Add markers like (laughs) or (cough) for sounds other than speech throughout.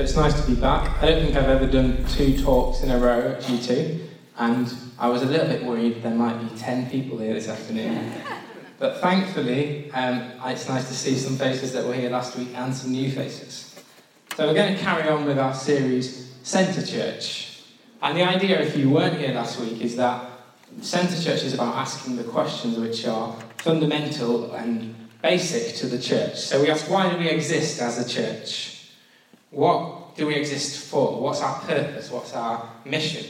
So it's nice to be back. I don't think I've ever done two talks in a row at G2, and I was a little bit worried there might be 10 people here this afternoon. (laughs) But thankfully, um, it's nice to see some faces that were here last week and some new faces. So we're going to carry on with our series, Centre Church. And the idea, if you weren't here last week, is that Centre Church is about asking the questions which are fundamental and basic to the church. So we ask, why do we exist as a church? What do we exist for? What's our purpose? What's our mission?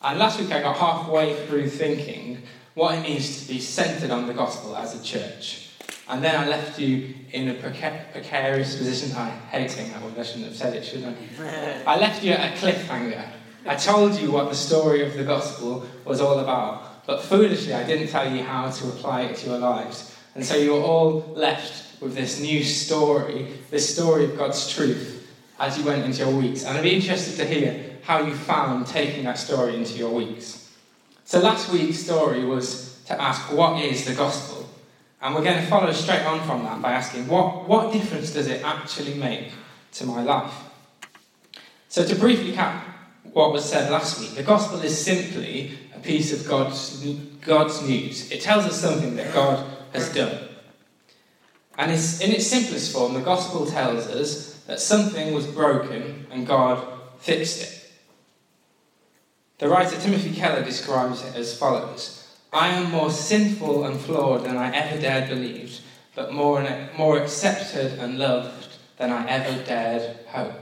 And last week I got halfway through thinking what it means to be centered on the gospel as a church. And then I left you in a preca- precarious position. I hate saying that word, I shouldn't have said it, should I? (laughs) I left you at a cliffhanger. I told you what the story of the gospel was all about, but foolishly I didn't tell you how to apply it to your lives. And so you're all left with this new story, this story of God's truth as you went into your weeks. And I'd be interested to hear how you found taking that story into your weeks. So last week's story was to ask, what is the gospel? And we're going to follow straight on from that by asking, what, what difference does it actually make to my life? So to briefly cap what was said last week, the gospel is simply a piece of God's, God's news. It tells us something that God has done. And it's, in its simplest form, the gospel tells us that something was broken and God fixed it. The writer Timothy Keller describes it as follows I am more sinful and flawed than I ever dared believe, but more, more accepted and loved than I ever dared hope.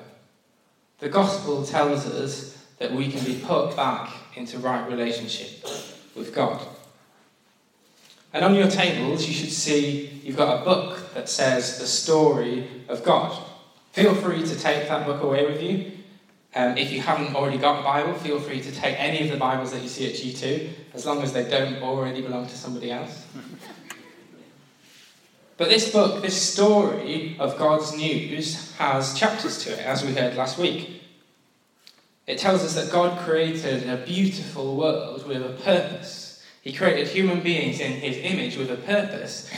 The gospel tells us that we can be put back into right relationship with God. And on your tables, you should see you've got a book that says the story of God. Feel free to take that book away with you. Um, if you haven't already got a Bible, feel free to take any of the Bibles that you see at G2, as long as they don't already belong to somebody else. (laughs) but this book, this story of God's news, has chapters to it, as we heard last week. It tells us that God created a beautiful world with a purpose. He created human beings in His image with a purpose,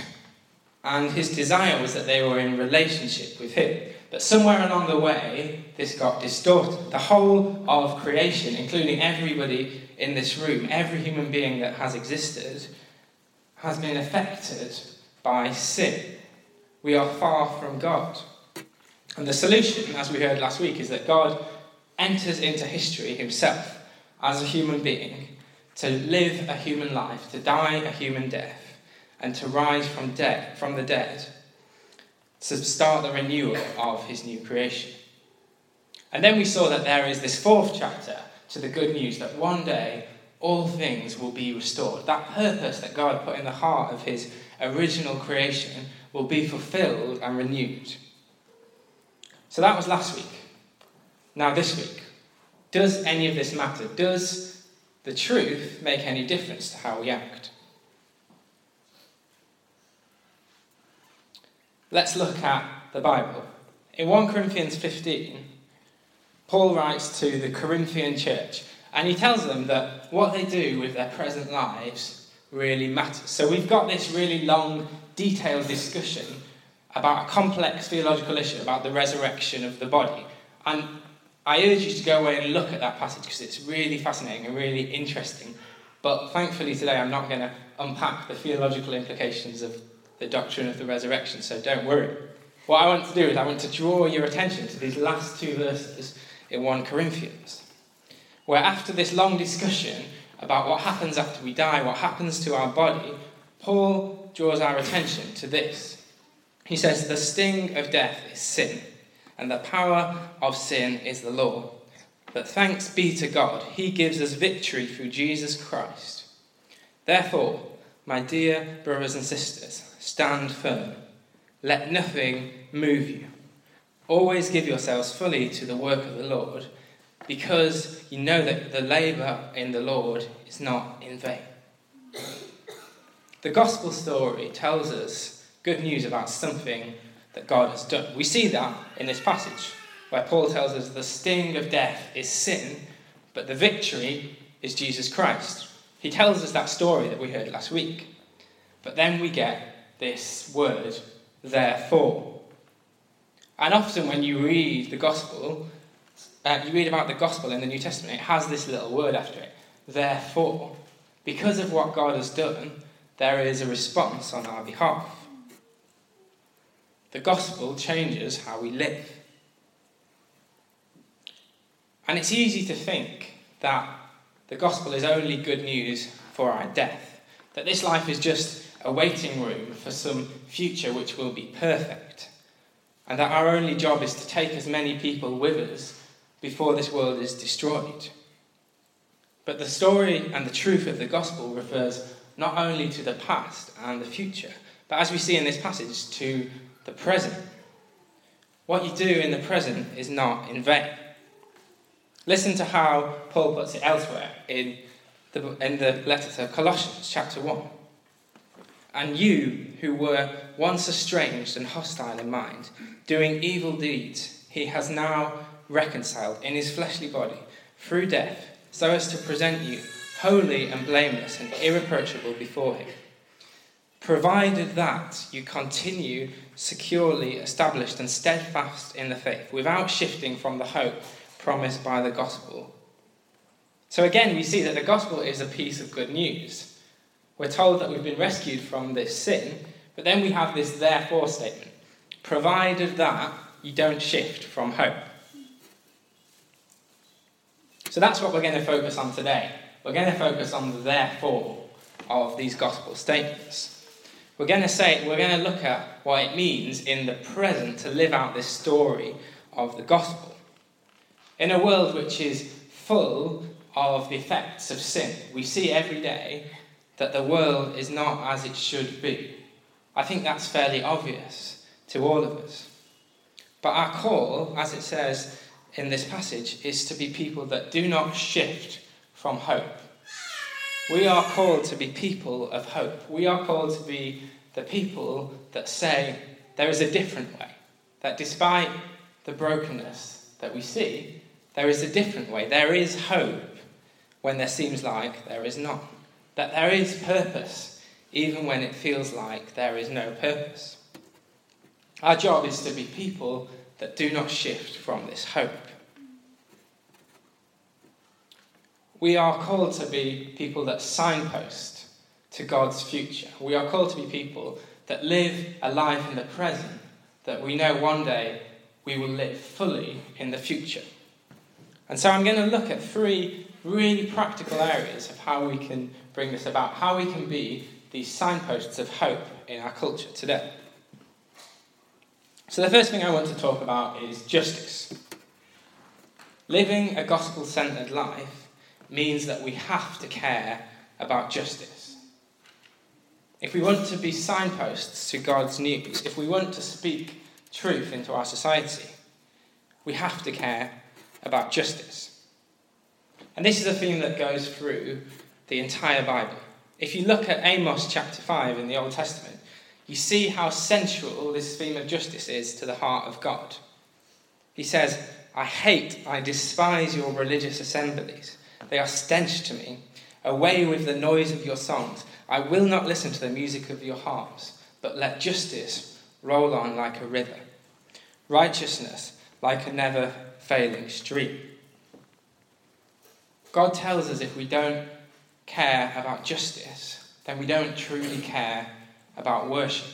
and His desire was that they were in relationship with Him. But somewhere along the way, this got distorted. The whole of creation, including everybody in this room, every human being that has existed, has been affected by sin. We are far from God. And the solution, as we heard last week, is that God enters into history himself as a human being to live a human life, to die a human death, and to rise from, dead, from the dead to start the renewal of his new creation. And then we saw that there is this fourth chapter to the good news that one day all things will be restored. That purpose that God put in the heart of his original creation will be fulfilled and renewed. So that was last week. Now, this week, does any of this matter? Does the truth make any difference to how we act? Let's look at the Bible. In 1 Corinthians 15, Paul writes to the Corinthian church and he tells them that what they do with their present lives really matters. So we've got this really long, detailed discussion about a complex theological issue about the resurrection of the body. And I urge you to go away and look at that passage because it's really fascinating and really interesting. But thankfully, today I'm not going to unpack the theological implications of the doctrine of the resurrection, so don't worry. What I want to do is I want to draw your attention to these last two verses in 1 Corinthians, where after this long discussion about what happens after we die, what happens to our body, Paul draws our attention to this. He says, The sting of death is sin, and the power of sin is the law. But thanks be to God, He gives us victory through Jesus Christ. Therefore, my dear brothers and sisters, stand firm. Let nothing move you. Always give yourselves fully to the work of the Lord, because you know that the labour in the Lord is not in vain. The gospel story tells us good news about something that God has done. We see that in this passage, where Paul tells us the sting of death is sin, but the victory is Jesus Christ. He tells us that story that we heard last week. But then we get this word, therefore. And often when you read the gospel, uh, you read about the gospel in the New Testament, it has this little word after it. Therefore, because of what God has done, there is a response on our behalf. The gospel changes how we live. And it's easy to think that the gospel is only good news for our death, that this life is just a waiting room for some future which will be perfect, and that our only job is to take as many people with us before this world is destroyed. But the story and the truth of the gospel refers not only to the past and the future, but as we see in this passage, to the present. What you do in the present is not in vain. Listen to how Paul puts it elsewhere in the, in the letter to Colossians, chapter 1. And you, who were once estranged and hostile in mind, doing evil deeds, he has now reconciled in his fleshly body through death, so as to present you holy and blameless and irreproachable before him. Provided that you continue securely established and steadfast in the faith, without shifting from the hope promised by the gospel. So again, we see that the gospel is a piece of good news. We're told that we've been rescued from this sin, but then we have this therefore statement provided that you don't shift from hope. So that's what we're going to focus on today. We're going to focus on the therefore of these gospel statements. We're going to say we're going to look at what it means in the present to live out this story of the gospel. In a world which is full of the effects of sin, we see every day that the world is not as it should be. I think that's fairly obvious to all of us. But our call, as it says in this passage is to be people that do not shift from hope. We are called to be people of hope. We are called to be the people that say there is a different way. That despite the brokenness that we see, there is a different way. There is hope when there seems like there is not. That there is purpose even when it feels like there is no purpose. Our job is to be people that do not shift from this hope. We are called to be people that signpost to God's future. We are called to be people that live a life in the present that we know one day we will live fully in the future. And so I'm going to look at three really practical areas of how we can bring this about, how we can be these signposts of hope in our culture today. So, the first thing I want to talk about is justice. Living a gospel centered life means that we have to care about justice. If we want to be signposts to God's news, if we want to speak truth into our society, we have to care about justice. And this is a theme that goes through the entire Bible. If you look at Amos chapter 5 in the Old Testament, you see how central this theme of justice is to the heart of God. He says, I hate, I despise your religious assemblies. They are stench to me. Away with the noise of your songs. I will not listen to the music of your harps, but let justice roll on like a river, righteousness like a never failing stream. God tells us if we don't care about justice, then we don't truly care about worship.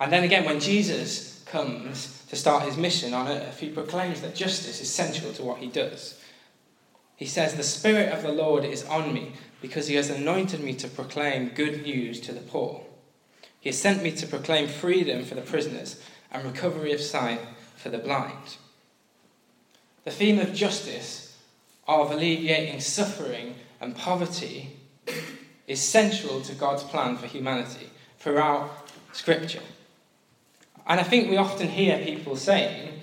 And then again, when Jesus comes to start his mission on earth, he proclaims that justice is central to what he does. He says, The Spirit of the Lord is on me because he has anointed me to proclaim good news to the poor. He has sent me to proclaim freedom for the prisoners and recovery of sight for the blind. The theme of justice, of alleviating suffering and poverty, is central to God's plan for humanity throughout Scripture. And I think we often hear people saying,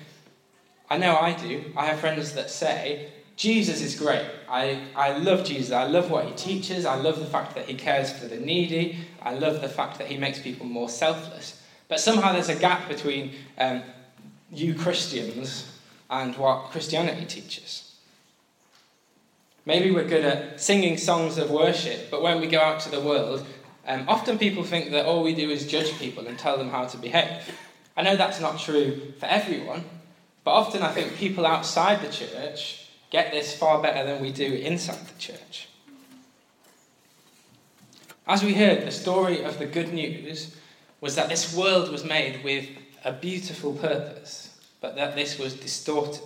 I know I do, I have friends that say, Jesus is great. I, I love Jesus. I love what he teaches. I love the fact that he cares for the needy. I love the fact that he makes people more selfless. But somehow there's a gap between um, you Christians and what Christianity teaches. Maybe we're good at singing songs of worship, but when we go out to the world, um, often people think that all we do is judge people and tell them how to behave. I know that's not true for everyone, but often I think people outside the church get this far better than we do inside the church. As we heard, the story of the good news was that this world was made with a beautiful purpose, but that this was distorted.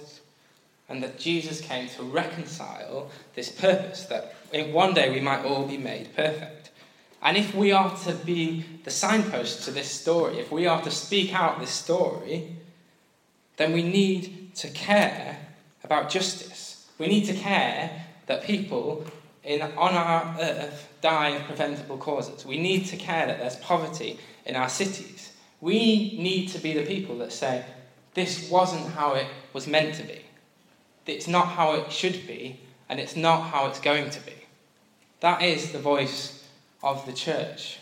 And that Jesus came to reconcile this purpose, that in one day we might all be made perfect. And if we are to be the signpost to this story, if we are to speak out this story, then we need to care about justice. We need to care that people in, on our earth die of preventable causes. We need to care that there's poverty in our cities. We need to be the people that say, this wasn't how it was meant to be. It's not how it should be, and it's not how it's going to be. That is the voice of the church.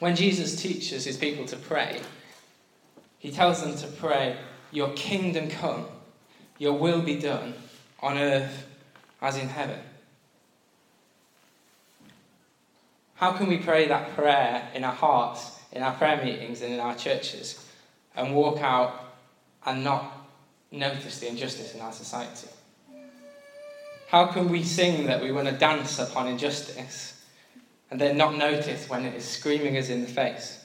When Jesus teaches his people to pray, he tells them to pray, Your kingdom come, your will be done on earth as in heaven. How can we pray that prayer in our hearts, in our prayer meetings, and in our churches, and walk out and not notice the injustice in our society? How can we sing that we want to dance upon injustice and then not notice when it is screaming us in the face?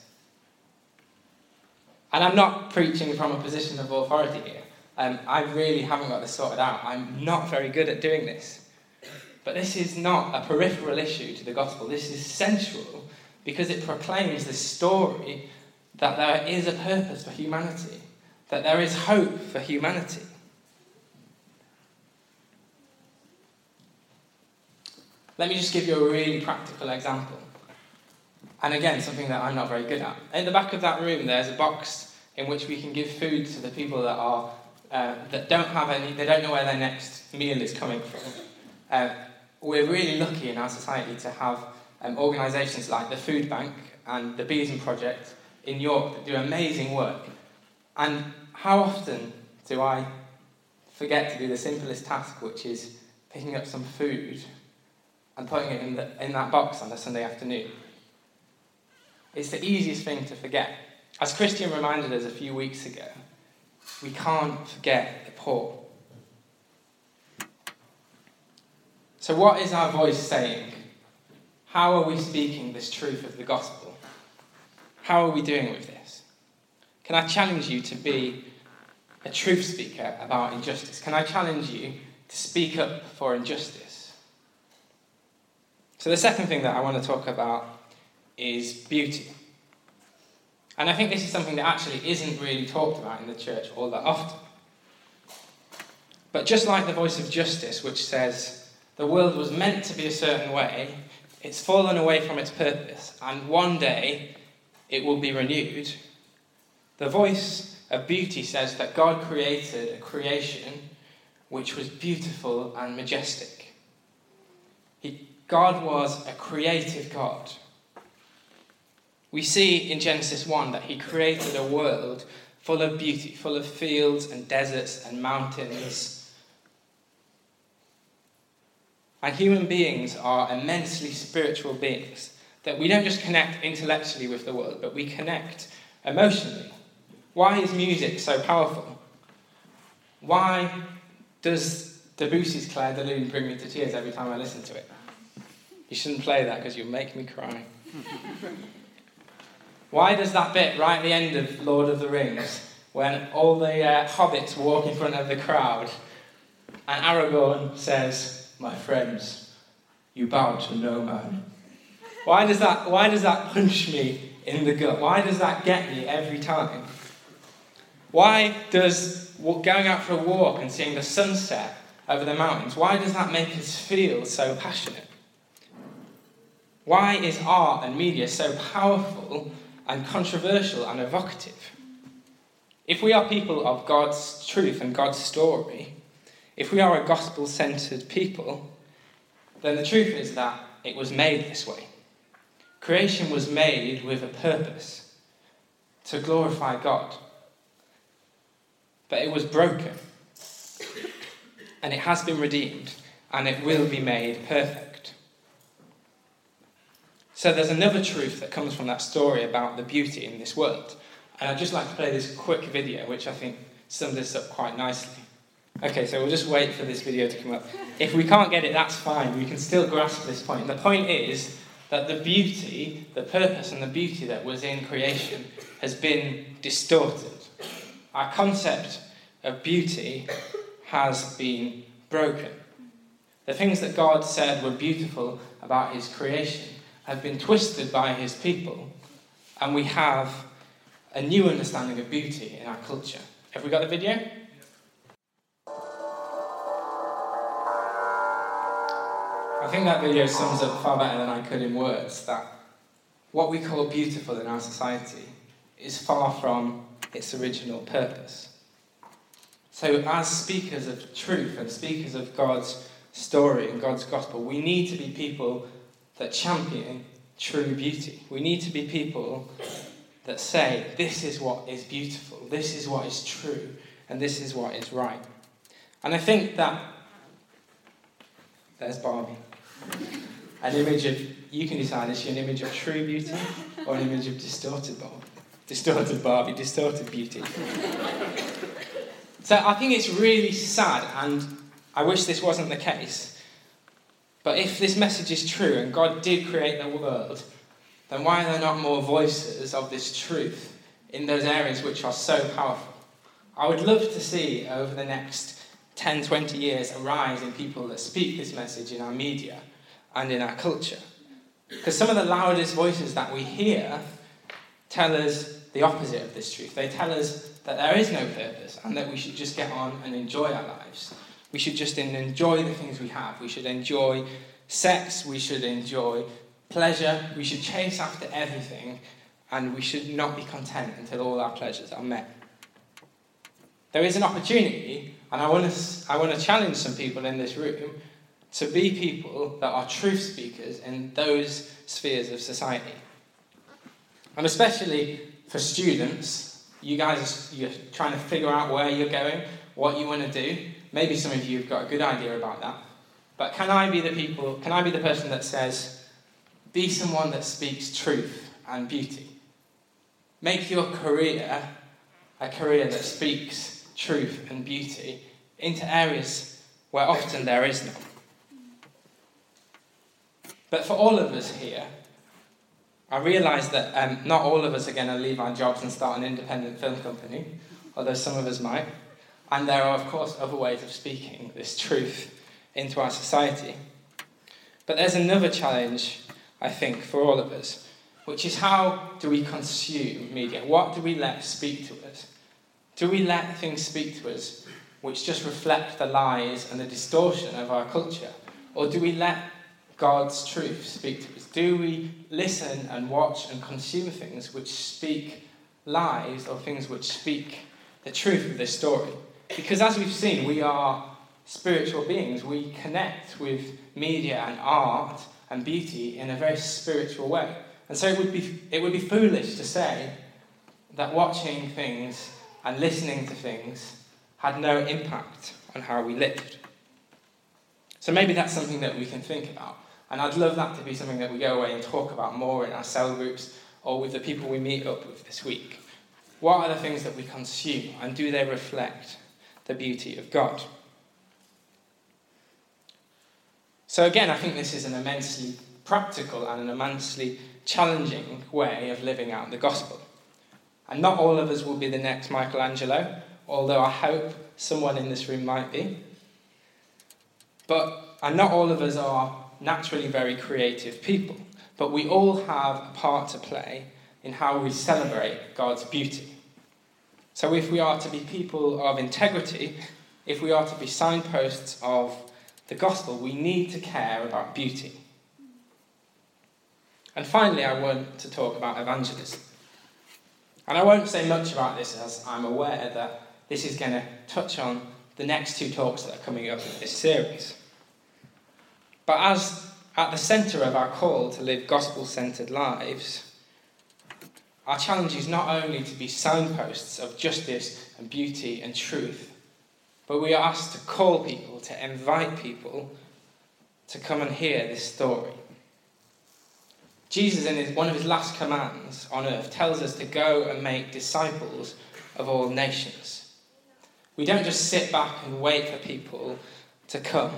And I'm not preaching from a position of authority here. Um, I really haven't got this sorted out. I'm not very good at doing this. But this is not a peripheral issue to the gospel. This is central because it proclaims the story that there is a purpose for humanity, that there is hope for humanity. Let me just give you a really practical example. And again, something that I'm not very good at. In the back of that room, there's a box in which we can give food to the people that are uh, that don't have any, they don't know where their next meal is coming from. Uh, we're really lucky in our society to have um, organisations like the Food Bank and the Besom Project in York that do amazing work. And how often do I forget to do the simplest task, which is picking up some food and putting it in, the, in that box on a Sunday afternoon? It's the easiest thing to forget. As Christian reminded us a few weeks ago, we can't forget the poor. So, what is our voice saying? How are we speaking this truth of the gospel? How are we doing with this? Can I challenge you to be a truth speaker about injustice? Can I challenge you to speak up for injustice? So, the second thing that I want to talk about is beauty. And I think this is something that actually isn't really talked about in the church all that often. But just like the voice of justice, which says the world was meant to be a certain way, it's fallen away from its purpose, and one day it will be renewed, the voice of beauty says that God created a creation which was beautiful and majestic. He, God was a creative God. We see in Genesis 1 that he created a world full of beauty, full of fields and deserts and mountains. And human beings are immensely spiritual beings, that we don't just connect intellectually with the world, but we connect emotionally. Why is music so powerful? Why does Debussy's Clair de Lune bring me to tears every time I listen to it? You shouldn't play that because you'll make me cry. (laughs) Why does that bit right at the end of Lord of the Rings, when all the uh, hobbits walk in front of the crowd, and Aragorn says, My friends, you bow to no man. Why does that, why does that punch me in the gut? Why does that get me every time? Why does going out for a walk and seeing the sunset over the mountains, why does that make us feel so passionate? Why is art and media so powerful and controversial and evocative. If we are people of God's truth and God's story, if we are a gospel centered people, then the truth is that it was made this way. Creation was made with a purpose to glorify God. But it was broken, and it has been redeemed, and it will be made perfect. So there's another truth that comes from that story about the beauty in this world. And I'd just like to play this quick video, which I think sums this up quite nicely. Okay, so we'll just wait for this video to come up. If we can't get it, that's fine. We can still grasp this point. The point is that the beauty, the purpose and the beauty that was in creation has been distorted. Our concept of beauty has been broken. The things that God said were beautiful about his creation have been twisted by his people, and we have a new understanding of beauty in our culture. Have we got the video? I think that video sums up far better than I could in words that what we call beautiful in our society is far from its original purpose. So, as speakers of truth and speakers of God's story and God's gospel, we need to be people that champion true beauty. We need to be people that say, this is what is beautiful, this is what is true, and this is what is right. And I think that there's Barbie. An image of, you can decide, is she an image of true beauty or an image of distorted Barbie? Distorted Barbie, distorted beauty. so I think it's really sad, and I wish this wasn't the case, but if this message is true and God did create the world, then why are there not more voices of this truth in those areas which are so powerful? I would love to see over the next 10, 20 years a rise in people that speak this message in our media and in our culture. Because some of the loudest voices that we hear tell us the opposite of this truth. They tell us that there is no purpose and that we should just get on and enjoy our lives. We should just enjoy the things we have. We should enjoy sex. We should enjoy pleasure. We should chase after everything. And we should not be content until all our pleasures are met. There is an opportunity, and I want to, I want to challenge some people in this room to be people that are truth speakers in those spheres of society. And especially for students, you guys, you're trying to figure out where you're going, what you want to do. Maybe some of you have got a good idea about that. But can I be the people, can I be the person that says, be someone that speaks truth and beauty? Make your career a career that speaks truth and beauty into areas where often there is none. But for all of us here, I realise that um, not all of us are going to leave our jobs and start an independent film company, although some of us might. And there are, of course, other ways of speaking this truth into our society. But there's another challenge, I think, for all of us, which is how do we consume media? What do we let speak to us? Do we let things speak to us which just reflect the lies and the distortion of our culture? Or do we let God's truth speak to us? Do we listen and watch and consume things which speak lies or things which speak the truth of this story? Because as we've seen, we are spiritual beings. We connect with media and art and beauty in a very spiritual way. And so it would be, it would be foolish to say that watching things and listening to things had no impact on how we lived. So maybe that's something that we can think about. And I'd love that to be something that we go away and talk about more in our cell groups or with the people we meet up with this week. What are the things that we consume and do they reflect the beauty of God. So, again, I think this is an immensely practical and an immensely challenging way of living out the gospel. And not all of us will be the next Michelangelo, although I hope someone in this room might be. But, and not all of us are naturally very creative people, but we all have a part to play in how we celebrate God's beauty. So, if we are to be people of integrity, if we are to be signposts of the gospel, we need to care about beauty. And finally, I want to talk about evangelism. And I won't say much about this as I'm aware that this is going to touch on the next two talks that are coming up in this series. But as at the centre of our call to live gospel centred lives, our challenge is not only to be signposts of justice and beauty and truth, but we are asked to call people, to invite people to come and hear this story. Jesus, in his, one of his last commands on earth, tells us to go and make disciples of all nations. We don't just sit back and wait for people to come.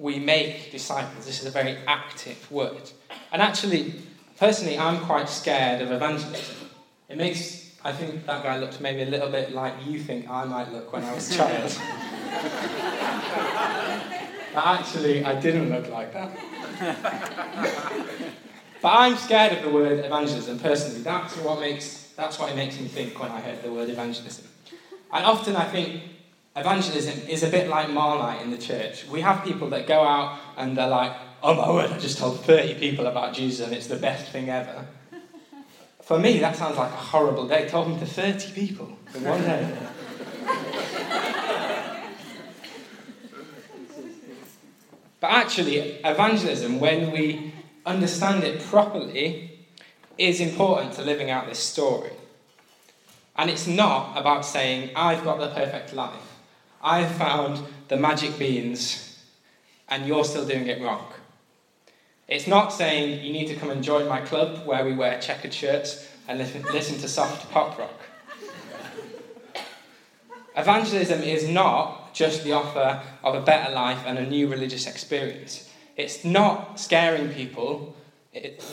We make disciples. This is a very active word. And actually, personally, I'm quite scared of evangelism. It makes, I think that guy looked maybe a little bit like you think I might look when I was a child. (laughs) but actually, I didn't look like that. but I'm scared of the word evangelism personally. That's what makes that's what it makes me think when I hear the word evangelism. And often I think evangelism is a bit like Marmite in the church. We have people that go out and they're like, oh my word, I just told 30 people about Jesus and it's the best thing ever. For me, that sounds like a horrible day, talking to 30 people in one day. but actually, evangelism, when we understand it properly, is important to living out this story. And it's not about saying, I've got the perfect life. I've found the magic beans and you're still doing it wrong. It's not saying you need to come and join my club where we wear checkered shirts and listen, listen to soft pop rock. Evangelism is not just the offer of a better life and a new religious experience. It's not scaring people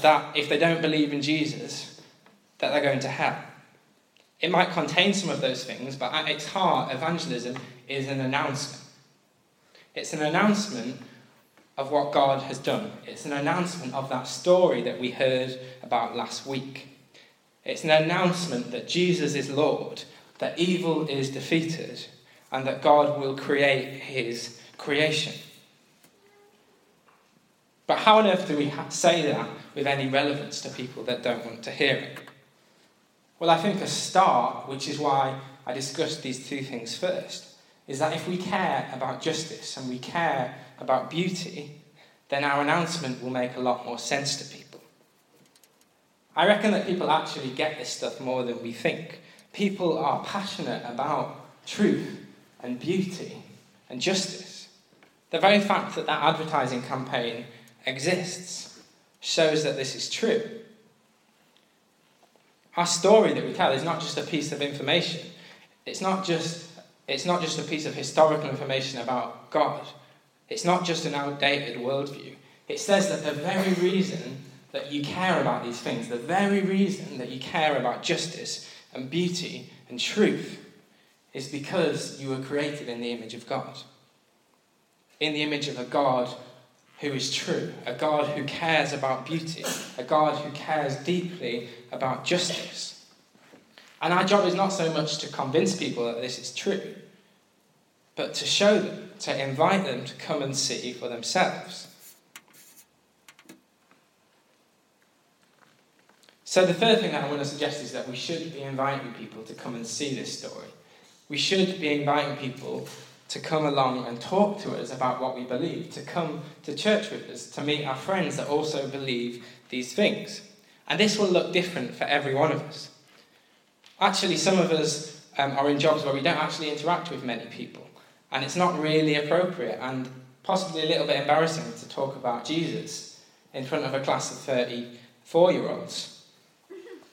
that if they don't believe in Jesus, that they're going to hell. It might contain some of those things, but at its heart, evangelism is an announcement. It's an announcement of what God has done. It's an announcement of that story that we heard about last week. It's an announcement that Jesus is Lord, that evil is defeated, and that God will create his creation. But how on earth do we say that with any relevance to people that don't want to hear it? Well, I think a start, which is why I discussed these two things first, is that if we care about justice and we care about beauty, then our announcement will make a lot more sense to people. I reckon that people actually get this stuff more than we think. People are passionate about truth and beauty and justice. The very fact that that advertising campaign exists shows that this is true. Our story that we tell is not just a piece of information. It's not just, it's not just a piece of historical information about God. It's not just an outdated worldview. It says that the very reason that you care about these things, the very reason that you care about justice and beauty and truth, is because you were created in the image of God. In the image of a God who is true, a God who cares about beauty, a God who cares deeply about justice. And our job is not so much to convince people that this is true, but to show them, to invite them to come and see for themselves. So, the third thing that I want to suggest is that we should be inviting people to come and see this story. We should be inviting people to come along and talk to us about what we believe, to come to church with us, to meet our friends that also believe these things. And this will look different for every one of us. Actually, some of us um, are in jobs where we don't actually interact with many people, and it's not really appropriate and possibly a little bit embarrassing to talk about Jesus in front of a class of 34 year olds,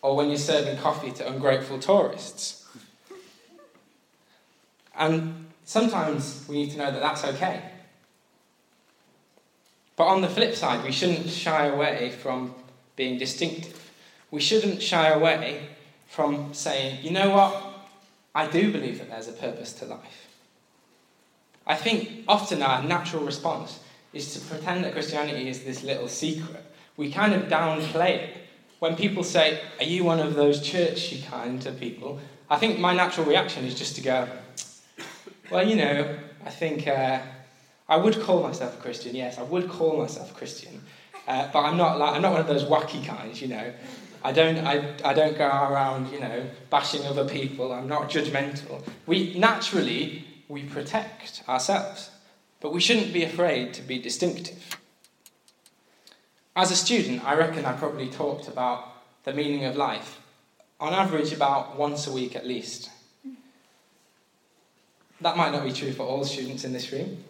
or when you're serving coffee to ungrateful tourists. And Sometimes we need to know that that's okay. But on the flip side, we shouldn't shy away from being distinctive. We shouldn't shy away from saying, you know what, I do believe that there's a purpose to life. I think often our natural response is to pretend that Christianity is this little secret. We kind of downplay it. When people say, Are you one of those churchy kind of people? I think my natural reaction is just to go, well, you know, I think uh, I would call myself a Christian. Yes, I would call myself a Christian, uh, but I'm not like I'm not one of those wacky kinds. You know, I don't I, I don't go around you know bashing other people. I'm not judgmental. We naturally we protect ourselves, but we shouldn't be afraid to be distinctive. As a student, I reckon I probably talked about the meaning of life on average about once a week at least. That might not be true for all students in this room.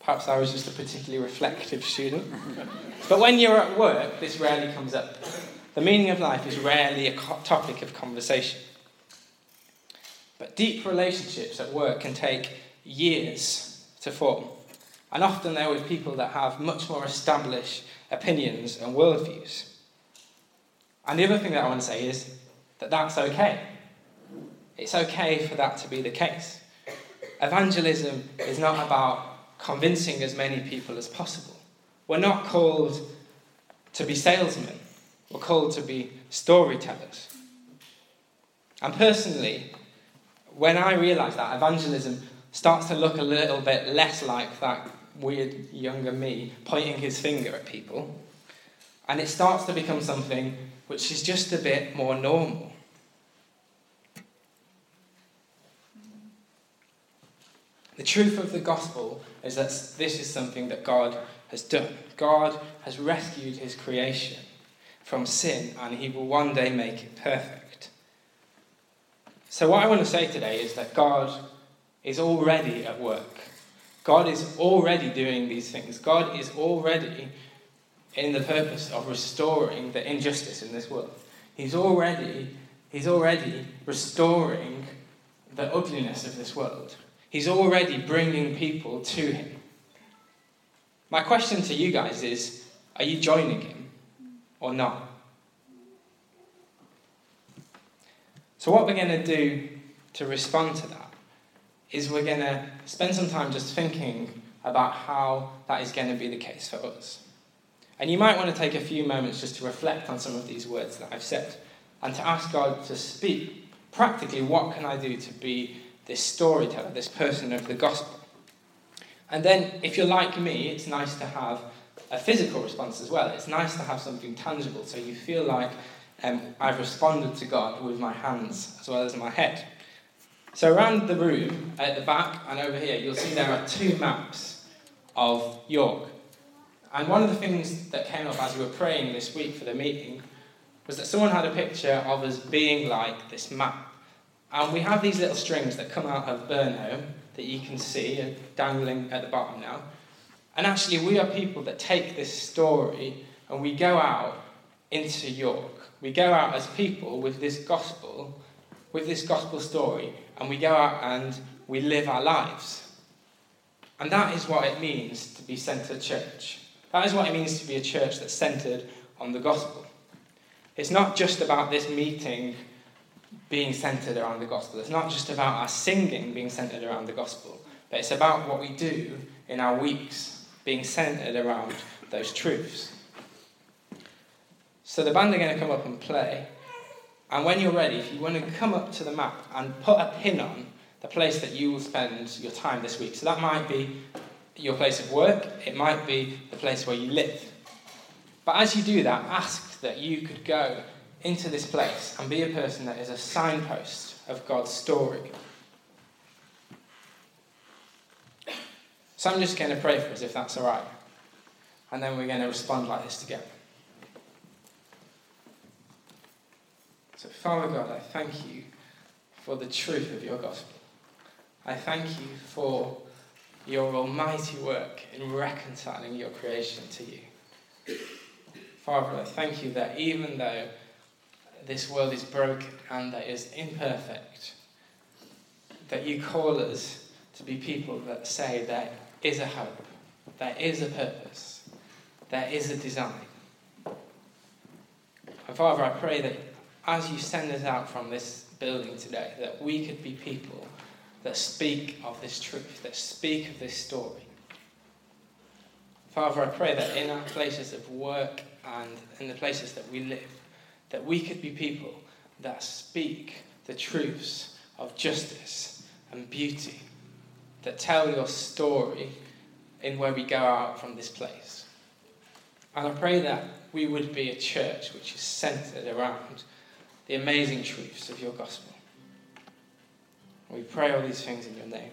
Perhaps I was just a particularly reflective student. (laughs) but when you're at work, this rarely comes up. The meaning of life is rarely a topic of conversation. But deep relationships at work can take years to form. And often they're with people that have much more established opinions and worldviews. And the other thing that I want to say is that that's okay. It's okay for that to be the case. Evangelism is not about convincing as many people as possible. We're not called to be salesmen, we're called to be storytellers. And personally, when I realised that evangelism starts to look a little bit less like that weird younger me pointing his finger at people, and it starts to become something which is just a bit more normal. The truth of the gospel is that this is something that God has done. God has rescued his creation from sin, and he will one day make it perfect. So, what I want to say today is that God is already at work. God is already doing these things. God is already in the purpose of restoring the injustice in this world. He's already, he's already restoring the ugliness of this world. He's already bringing people to him. My question to you guys is are you joining him or not? So, what we're going to do to respond to that is we're going to spend some time just thinking about how that is going to be the case for us. And you might want to take a few moments just to reflect on some of these words that I've said and to ask God to speak practically what can I do to be this storyteller, this person of the gospel. And then, if you're like me, it's nice to have a physical response as well. It's nice to have something tangible so you feel like um, I've responded to God with my hands as well as my head. So, around the room, at the back and over here, you'll see there are two maps of York. And one of the things that came up as we were praying this week for the meeting was that someone had a picture of us being like this map. And we have these little strings that come out of Burnholme that you can see dangling at the bottom now. And actually, we are people that take this story and we go out into York. We go out as people with this gospel, with this gospel story, and we go out and we live our lives. And that is what it means to be centered church. That is what it means to be a church that's centered on the gospel. It's not just about this meeting being centered around the gospel. It's not just about our singing being centered around the gospel, but it's about what we do in our weeks being centered around those truths. So the band are going to come up and play. And when you're ready, if you want to come up to the map and put a pin on the place that you will spend your time this week. So that might be your place of work, it might be the place where you live. But as you do that, ask that you could go into this place and be a person that is a signpost of God's story. So I'm just going to pray for us if that's all right. And then we're going to respond like this together. So, Father God, I thank you for the truth of your gospel. I thank you for your almighty work in reconciling your creation to you. Father, I thank you that even though this world is broken and that is imperfect, that you call us to be people that say there is a hope, there is a purpose, there is a design. And Father, I pray that as you send us out from this building today, that we could be people that speak of this truth, that speak of this story. Father, I pray that in our places of work and in the places that we live, that we could be people that speak the truths of justice and beauty, that tell your story in where we go out from this place. And I pray that we would be a church which is centered around the amazing truths of your gospel. We pray all these things in your name.